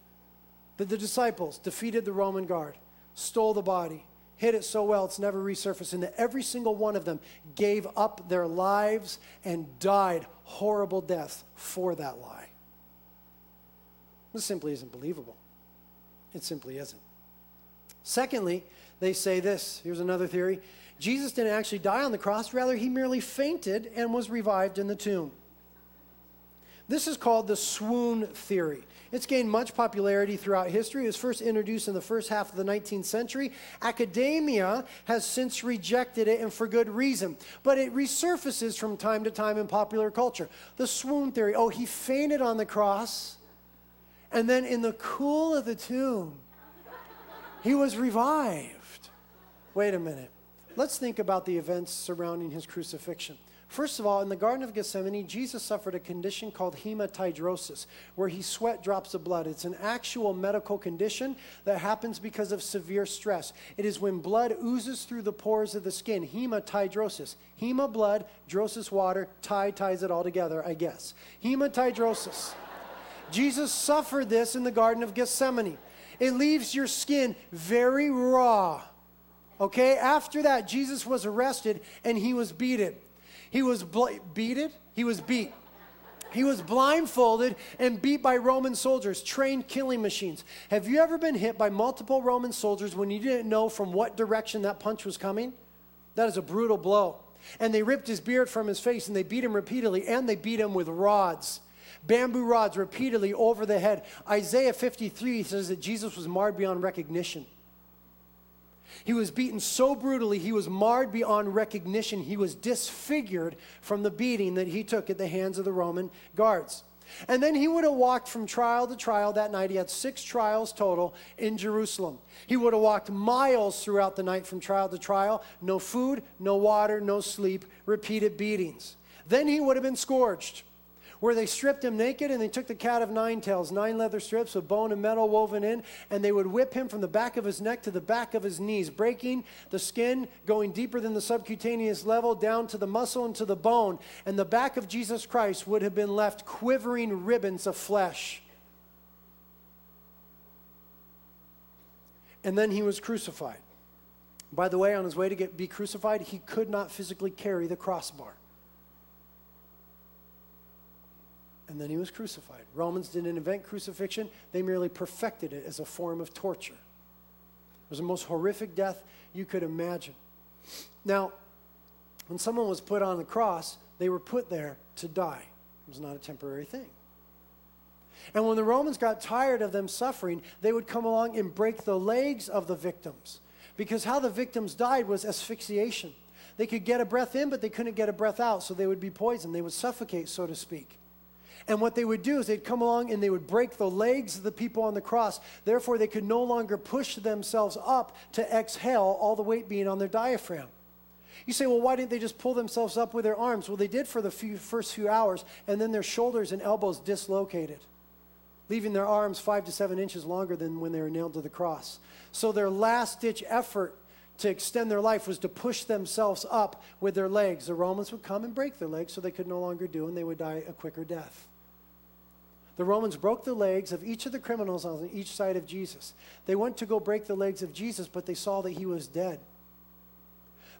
that the disciples defeated the Roman guard, stole the body, hid it so well it's never resurfaced, and that every single one of them gave up their lives and died horrible deaths for that lie. This simply isn't believable. It simply isn't. Secondly, they say this here's another theory Jesus didn't actually die on the cross, rather, he merely fainted and was revived in the tomb. This is called the swoon theory. It's gained much popularity throughout history. It was first introduced in the first half of the 19th century. Academia has since rejected it, and for good reason. But it resurfaces from time to time in popular culture. The swoon theory oh, he fainted on the cross, and then in the cool of the tomb, he was revived. Wait a minute. Let's think about the events surrounding his crucifixion. First of all, in the Garden of Gethsemane, Jesus suffered a condition called hematidrosis, where he sweat drops of blood. It's an actual medical condition that happens because of severe stress. It is when blood oozes through the pores of the skin, hematidrosis. Hema, blood, drosis, water, tie ties it all together, I guess. Hematidrosis. Jesus suffered this in the Garden of Gethsemane. It leaves your skin very raw. Okay, after that, Jesus was arrested and he was beaten. He was bl- beated, he was beat. He was blindfolded and beat by Roman soldiers, trained killing machines. Have you ever been hit by multiple Roman soldiers when you didn't know from what direction that punch was coming? That is a brutal blow. And they ripped his beard from his face and they beat him repeatedly and they beat him with rods. Bamboo rods repeatedly over the head. Isaiah 53 says that Jesus was marred beyond recognition. He was beaten so brutally, he was marred beyond recognition. He was disfigured from the beating that he took at the hands of the Roman guards. And then he would have walked from trial to trial that night. He had six trials total in Jerusalem. He would have walked miles throughout the night from trial to trial. No food, no water, no sleep, repeated beatings. Then he would have been scourged where they stripped him naked and they took the cat of nine tails, nine leather strips of bone and metal woven in, and they would whip him from the back of his neck to the back of his knees, breaking the skin, going deeper than the subcutaneous level, down to the muscle and to the bone. And the back of Jesus Christ would have been left quivering ribbons of flesh. And then he was crucified. By the way, on his way to get, be crucified, he could not physically carry the crossbar. And then he was crucified. Romans didn't invent crucifixion, they merely perfected it as a form of torture. It was the most horrific death you could imagine. Now, when someone was put on the cross, they were put there to die. It was not a temporary thing. And when the Romans got tired of them suffering, they would come along and break the legs of the victims. Because how the victims died was asphyxiation. They could get a breath in, but they couldn't get a breath out, so they would be poisoned. They would suffocate, so to speak. And what they would do is they'd come along and they would break the legs of the people on the cross. Therefore, they could no longer push themselves up to exhale, all the weight being on their diaphragm. You say, well, why didn't they just pull themselves up with their arms? Well, they did for the few, first few hours, and then their shoulders and elbows dislocated, leaving their arms five to seven inches longer than when they were nailed to the cross. So their last ditch effort to extend their life was to push themselves up with their legs. The Romans would come and break their legs so they could no longer do, and they would die a quicker death. The Romans broke the legs of each of the criminals on each side of Jesus. They went to go break the legs of Jesus, but they saw that he was dead.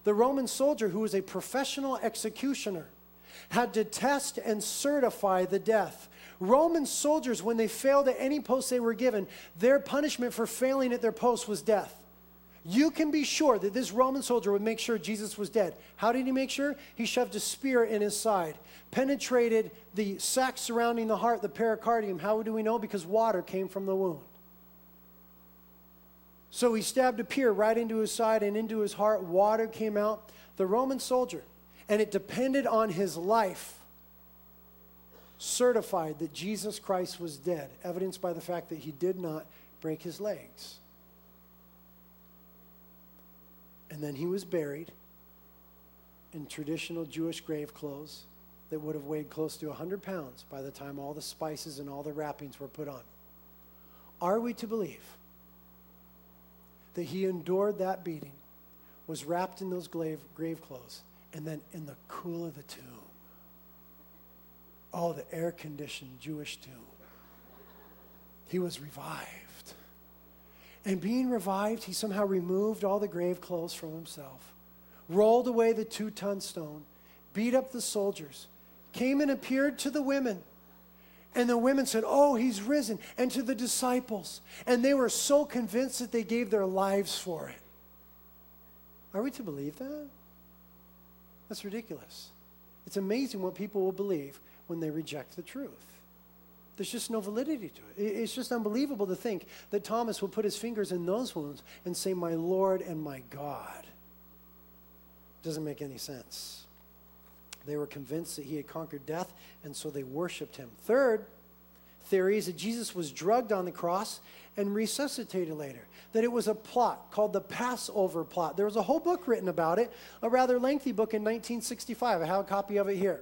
The Roman soldier, who was a professional executioner, had to test and certify the death. Roman soldiers, when they failed at any post they were given, their punishment for failing at their post was death. You can be sure that this Roman soldier would make sure Jesus was dead. How did he make sure? He shoved a spear in his side, penetrated the sac surrounding the heart, the pericardium. How do we know? Because water came from the wound. So he stabbed a spear right into his side and into his heart. Water came out. The Roman soldier, and it depended on his life, certified that Jesus Christ was dead, evidenced by the fact that he did not break his legs. And then he was buried in traditional Jewish grave clothes that would have weighed close to 100 pounds by the time all the spices and all the wrappings were put on. Are we to believe that he endured that beating, was wrapped in those grave, grave clothes, and then in the cool of the tomb? Oh, the air conditioned Jewish tomb. He was revived. And being revived, he somehow removed all the grave clothes from himself, rolled away the two ton stone, beat up the soldiers, came and appeared to the women. And the women said, Oh, he's risen. And to the disciples. And they were so convinced that they gave their lives for it. Are we to believe that? That's ridiculous. It's amazing what people will believe when they reject the truth. There's just no validity to it. It's just unbelievable to think that Thomas will put his fingers in those wounds and say, My Lord and my God. Doesn't make any sense. They were convinced that he had conquered death, and so they worshiped him. Third theory is that Jesus was drugged on the cross and resuscitated later. That it was a plot called the Passover plot. There was a whole book written about it, a rather lengthy book in 1965. I have a copy of it here,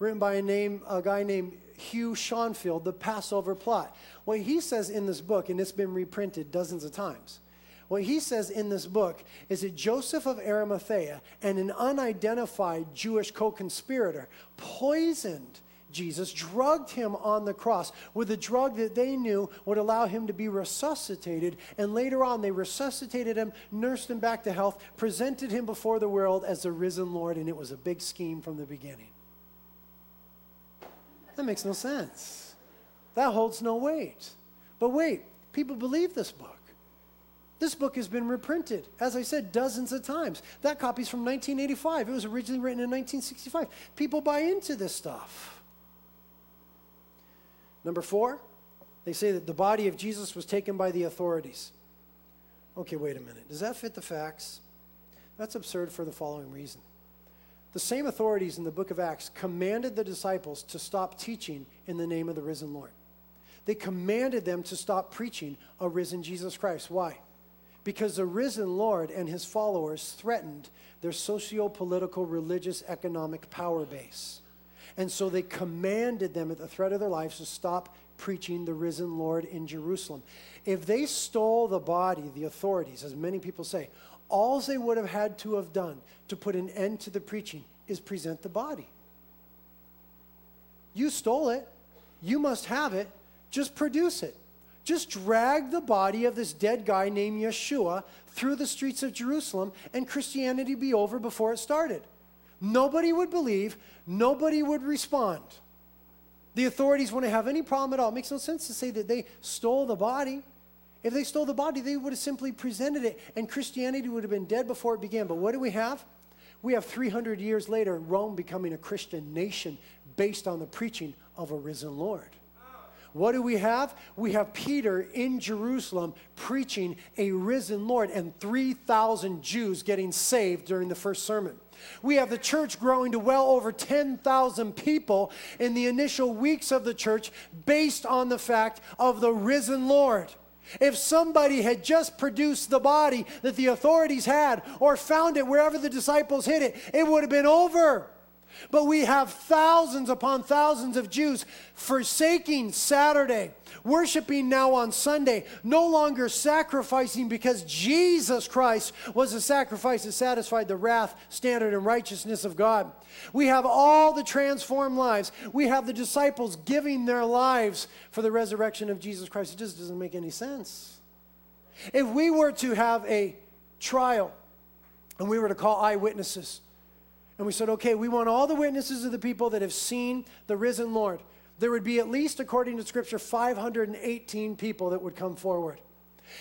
written by a, name, a guy named Hugh Schonfield, The Passover Plot. What he says in this book, and it's been reprinted dozens of times, what he says in this book is that Joseph of Arimathea and an unidentified Jewish co conspirator poisoned Jesus, drugged him on the cross with a drug that they knew would allow him to be resuscitated. And later on, they resuscitated him, nursed him back to health, presented him before the world as the risen Lord, and it was a big scheme from the beginning. That makes no sense. That holds no weight. But wait, people believe this book. This book has been reprinted, as I said, dozens of times. That copy's from 1985. It was originally written in 1965. People buy into this stuff. Number four, they say that the body of Jesus was taken by the authorities. Okay, wait a minute. Does that fit the facts? That's absurd for the following reason. The same authorities in the book of Acts commanded the disciples to stop teaching in the name of the risen Lord. They commanded them to stop preaching a risen Jesus Christ. Why? Because the risen Lord and his followers threatened their socio political, religious, economic power base. And so they commanded them at the threat of their lives to stop preaching the risen Lord in Jerusalem. If they stole the body, the authorities, as many people say, all they would have had to have done to put an end to the preaching is present the body. You stole it. You must have it. Just produce it. Just drag the body of this dead guy named Yeshua through the streets of Jerusalem, and Christianity be over before it started. Nobody would believe, nobody would respond. The authorities wouldn't have any problem at all. It makes no sense to say that they stole the body. If they stole the body, they would have simply presented it, and Christianity would have been dead before it began. But what do we have? We have 300 years later Rome becoming a Christian nation based on the preaching of a risen Lord. What do we have? We have Peter in Jerusalem preaching a risen Lord and 3,000 Jews getting saved during the first sermon. We have the church growing to well over 10,000 people in the initial weeks of the church based on the fact of the risen Lord. If somebody had just produced the body that the authorities had or found it wherever the disciples hid it, it would have been over. But we have thousands upon thousands of Jews forsaking Saturday, worshiping now on Sunday, no longer sacrificing because Jesus Christ was the sacrifice that satisfied the wrath, standard, and righteousness of God. We have all the transformed lives. We have the disciples giving their lives for the resurrection of Jesus Christ. It just doesn't make any sense. If we were to have a trial and we were to call eyewitnesses, and we said, okay, we want all the witnesses of the people that have seen the risen Lord. There would be at least, according to Scripture, 518 people that would come forward.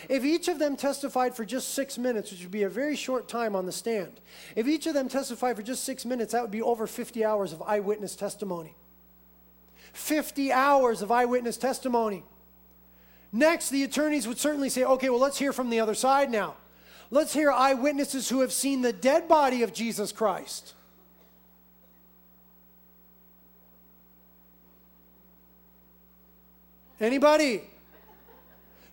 If each of them testified for just six minutes, which would be a very short time on the stand, if each of them testified for just six minutes, that would be over 50 hours of eyewitness testimony. 50 hours of eyewitness testimony. Next, the attorneys would certainly say, okay, well, let's hear from the other side now. Let's hear eyewitnesses who have seen the dead body of Jesus Christ. Anybody?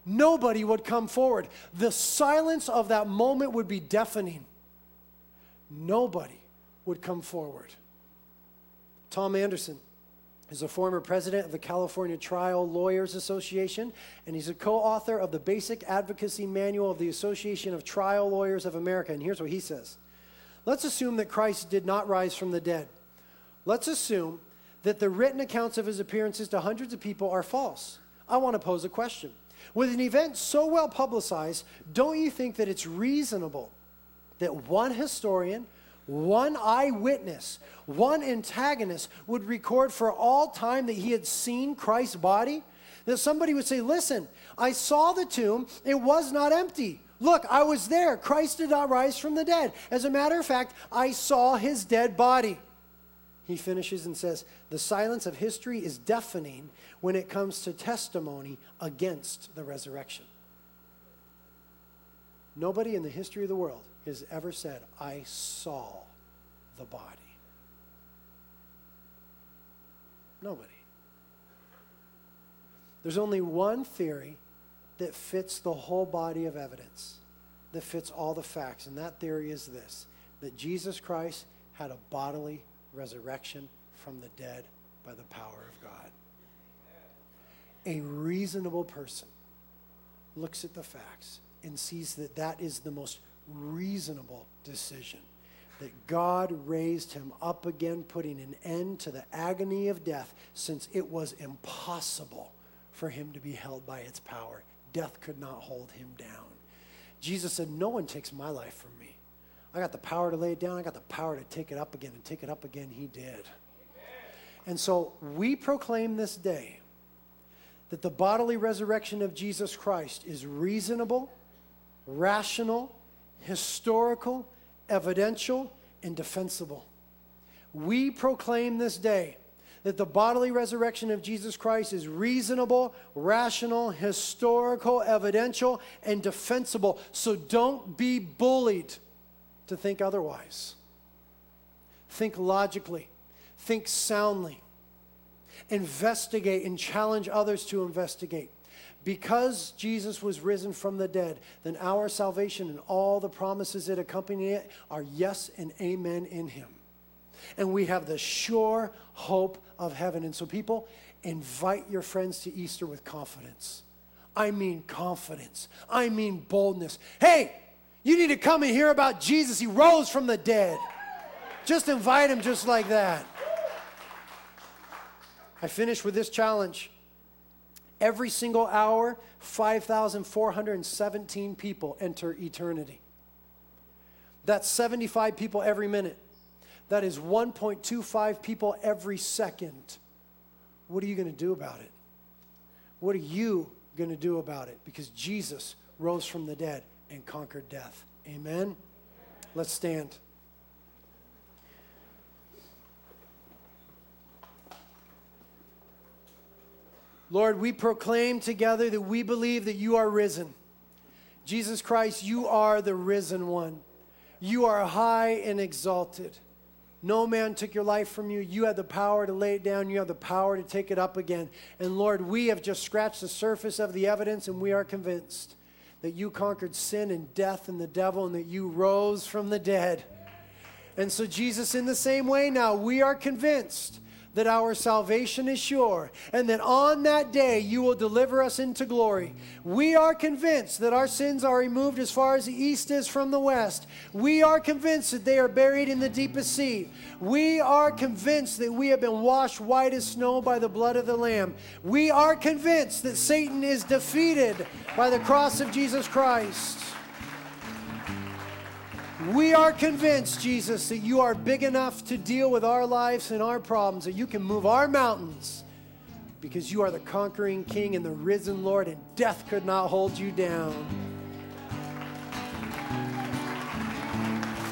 Nobody would come forward. The silence of that moment would be deafening. Nobody would come forward. Tom Anderson is a former president of the California Trial Lawyers Association, and he's a co author of the Basic Advocacy Manual of the Association of Trial Lawyers of America. And here's what he says Let's assume that Christ did not rise from the dead. Let's assume that the written accounts of his appearances to hundreds of people are false. I want to pose a question. With an event so well publicized, don't you think that it's reasonable that one historian, one eyewitness, one antagonist would record for all time that he had seen Christ's body? That somebody would say, Listen, I saw the tomb, it was not empty. Look, I was there. Christ did not rise from the dead. As a matter of fact, I saw his dead body he finishes and says, The silence of history is deafening when it comes to testimony against the resurrection. Nobody in the history of the world has ever said, I saw the body. Nobody. There's only one theory that fits the whole body of evidence, that fits all the facts, and that theory is this that Jesus Christ had a bodily resurrection from the dead by the power of God. A reasonable person looks at the facts and sees that that is the most reasonable decision. That God raised him up again, putting an end to the agony of death, since it was impossible for him to be held by its power. Death could not hold him down. Jesus said, No one takes my life from me. I got the power to lay it down. I got the power to take it up again and take it up again. He did. And so we proclaim this day that the bodily resurrection of Jesus Christ is reasonable, rational, historical, evidential, and defensible. We proclaim this day that the bodily resurrection of Jesus Christ is reasonable, rational, historical, evidential, and defensible. So don't be bullied to think otherwise. Think logically, think soundly, investigate and challenge others to investigate. Because Jesus was risen from the dead, then our salvation and all the promises that accompany it are yes and amen in Him. And we have the sure hope of heaven. And so, people, invite your friends to Easter with confidence. I mean confidence. I mean boldness. Hey, you need to come and hear about Jesus. He rose from the dead. Just invite him just like that. I finish with this challenge. Every single hour, 5,417 people enter eternity. That's 75 people every minute. That is 1.25 people every second. What are you going to do about it? What are you going to do about it? Because Jesus rose from the dead and conquered death. Amen? Let's stand. Lord, we proclaim together that we believe that you are risen. Jesus Christ, you are the risen one. You are high and exalted. No man took your life from you. You had the power to lay it down. You have the power to take it up again. And Lord, we have just scratched the surface of the evidence, and we are convinced that you conquered sin and death and the devil, and that you rose from the dead. And so, Jesus, in the same way now, we are convinced that our salvation is sure, and that on that day you will deliver us into glory. We are convinced that our sins are removed as far as the east is from the west. We are convinced that they are buried in the deepest sea. We are convinced that we have been washed white as snow by the blood of the Lamb. We are convinced that Satan is defeated by the cross of Jesus Christ. We are convinced, Jesus, that you are big enough to deal with our lives and our problems, that you can move our mountains because you are the conquering King and the risen Lord, and death could not hold you down.